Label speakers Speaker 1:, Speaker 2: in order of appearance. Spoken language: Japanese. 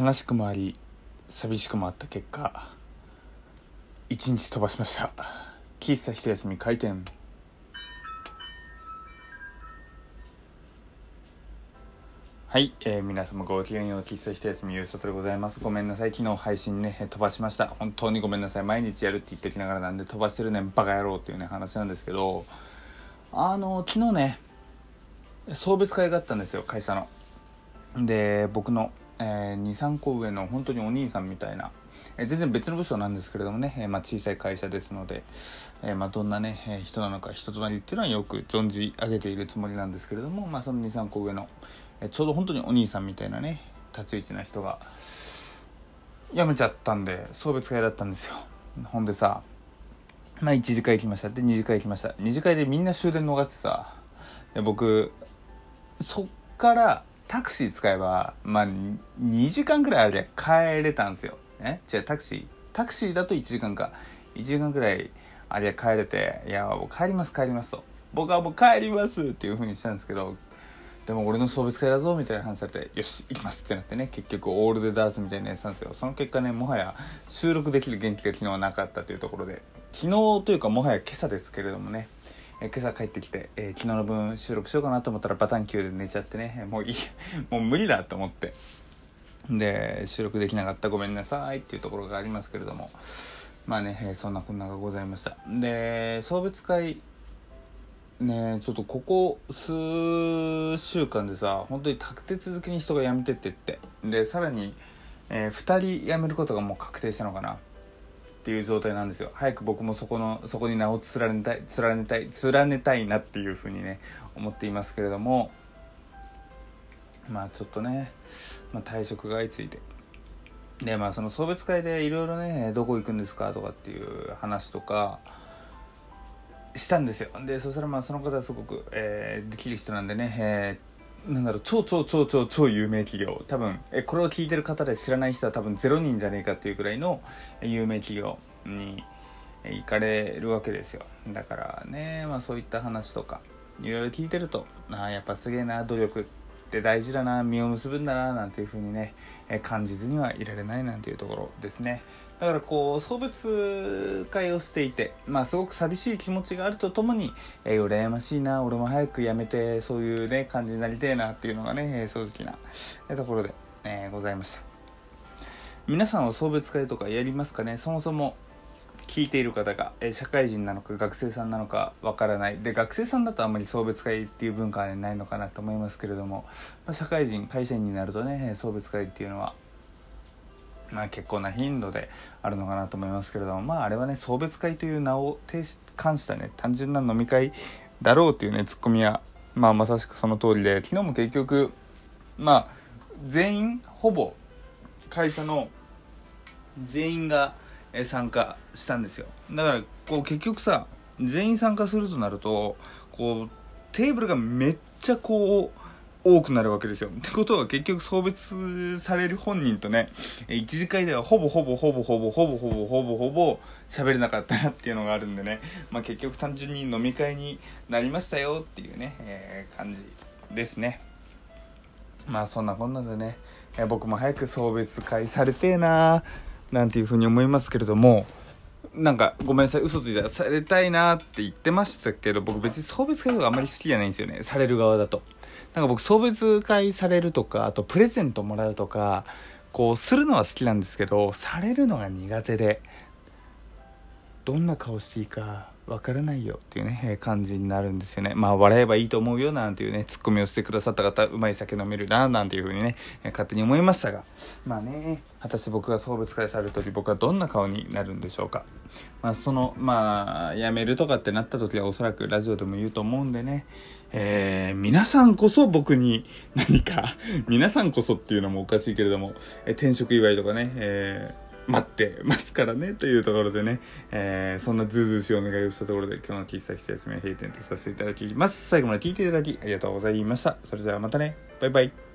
Speaker 1: 悲しくもあり寂しくもあった結果一日飛ばしました。喫茶一休み開店。はい、えー、皆様ごきげんよう。喫茶一休みゆうさとでございます。ごめんなさい。昨日配信ね飛ばしました。本当にごめんなさい。毎日やるって言ってきながらなんで飛ばしてるねんバカ野郎っていうね話なんですけど。あの昨日ね送別会があったんですよ会社の。で僕の、えー、23個上の本当にお兄さんみたいな、えー、全然別の部署なんですけれどもね、えーまあ、小さい会社ですので、えまあ、どんなね、え、人なのか人となりっていうのはよく存じ上げているつもりなんですけれども、まあ、その23個上の、え、ちょうど本当にお兄さんみたいなね立ち位置な人が辞めちゃったんで送別会だったんですよ。ほんでさまあ1次会行きました。で2次会行きました。2次会でみんな終電逃してさで僕そっからタクシー使えば、まあ、2時間くらいあれで帰れたんですよ。え？じゃあタクシータクシーだと1時間か。1時間くらいあれで帰れて、いや、もう帰ります帰りますと。僕はもう帰りますっていう風にしたんですけど、でも俺の送別会だぞみたいな話されて、よし、行きますってなってね、結局オールでダースみたいなやつなんですよ。その結果ね、もはや収録できる元気が昨日はなかったというところで、昨日というかもはや今朝ですけれどもね、え今朝帰ってきて、えー、昨日の分収録しようかなと思ったらバタン級で寝ちゃってねもういい もう無理だと思って。で収録できなかったごめんなさいっていうところがありますけれども。まあね、え、そんなこんながございました。で送別会ねちょっとここ数週間でさ本当に立て続けに人が辞めてってって。でさらに、えー、2人辞めることがもう確定したのかな。っていう状態なんですよ。早く僕もそこのそこに名を連ねたい連ねたい連ねたいなっていうふうにね思っていますけれども。まあちょっとね、まあ、退職が相次いで。でまあその送別会でいろいろねどこ行くんですか？とかっていう話とかしたんですよ。でそしたらまあその方はすごく、えー、できる人なんでね、えーなんだろう超超超超超有名企業。多分えこれを聞いてる方で知らない人は多分0人じゃねえかっていうくらいの有名企業に行かれるわけですよ。だからねまあそういった話とかいろいろ聞いてるとああやっぱすげえな努力。って大事だな実を結ぶんだななんていうふうにね感じずにはいられないなんていうところですね。だからこう送別会をしていてまあすごく寂しい気持ちがあるとともに、えー、羨ましいな俺も早く辞めてそういうね感じになりたいなっていうのがね、えー、正直な、ところで、えー、ございました。皆さんは送別会とかやりますかね？そもそも聞いている方が、え社会人なのか学生さんなのかわからない。で学生さんだとあんまり送別会っていう文化は、ないのかなと思いますけれども、まあ、社会人会社員になるとね送別会っていうのはまあ、結構な頻度であるのかなと思いますけれどもまああれはね送別会という名を冠したね単純な飲み会だろうというねツッコミは、まあ、まさしくその通りで昨日も結局まあ全員ほぼ会社の全員が参加したんですよだからこう結局さ全員参加するとなるとこうテーブルがめっちゃこう多くなるわけですよ。ってことは結局送別される本人とね、一次会ではほぼほぼほぼほぼほぼほぼほぼほぼ喋れなかったなっていうのがあるんでね、まあ結局単純に飲み会になりましたよっていうね、えー、感じですね。まあそんなこんなでね、えー、僕も早く送別会されてえなーなんていうふうに思いますけれども、なんかごめんなさい嘘ついたらされたいなって言ってましたけど僕別に送別会とかあんまり好きじゃないんですよねされる側だと。なんか僕送別会されるとかあとプレゼントもらうとかこうするのは好きなんですけどされるのが苦手でどんな顔していいかわからないよっていうね、感じになるんですよね。まあ、笑えばいいと思うよなんていうね、ツッコミをしてくださった方、うまい酒飲めるな、なんていうふうにね、勝手に思いましたが、まあね、果たして僕が送別会される時、僕はどんな顔になるんでしょうか。まあ、その、まあ、辞めるとかってなった時はおそらくラジオでも言うと思うんでね、えー、皆さんこそ僕に何か、皆さんこそっていうのもおかしいけれども、え転職祝いとかね、えー待ってますからねというところでね、えー、そんなズーズーしいお願いをしたところで今日の喫茶一休みは閉店とさせていただきます。最後まで聞いていただきありがとうございました。それではまたね。バイバイ。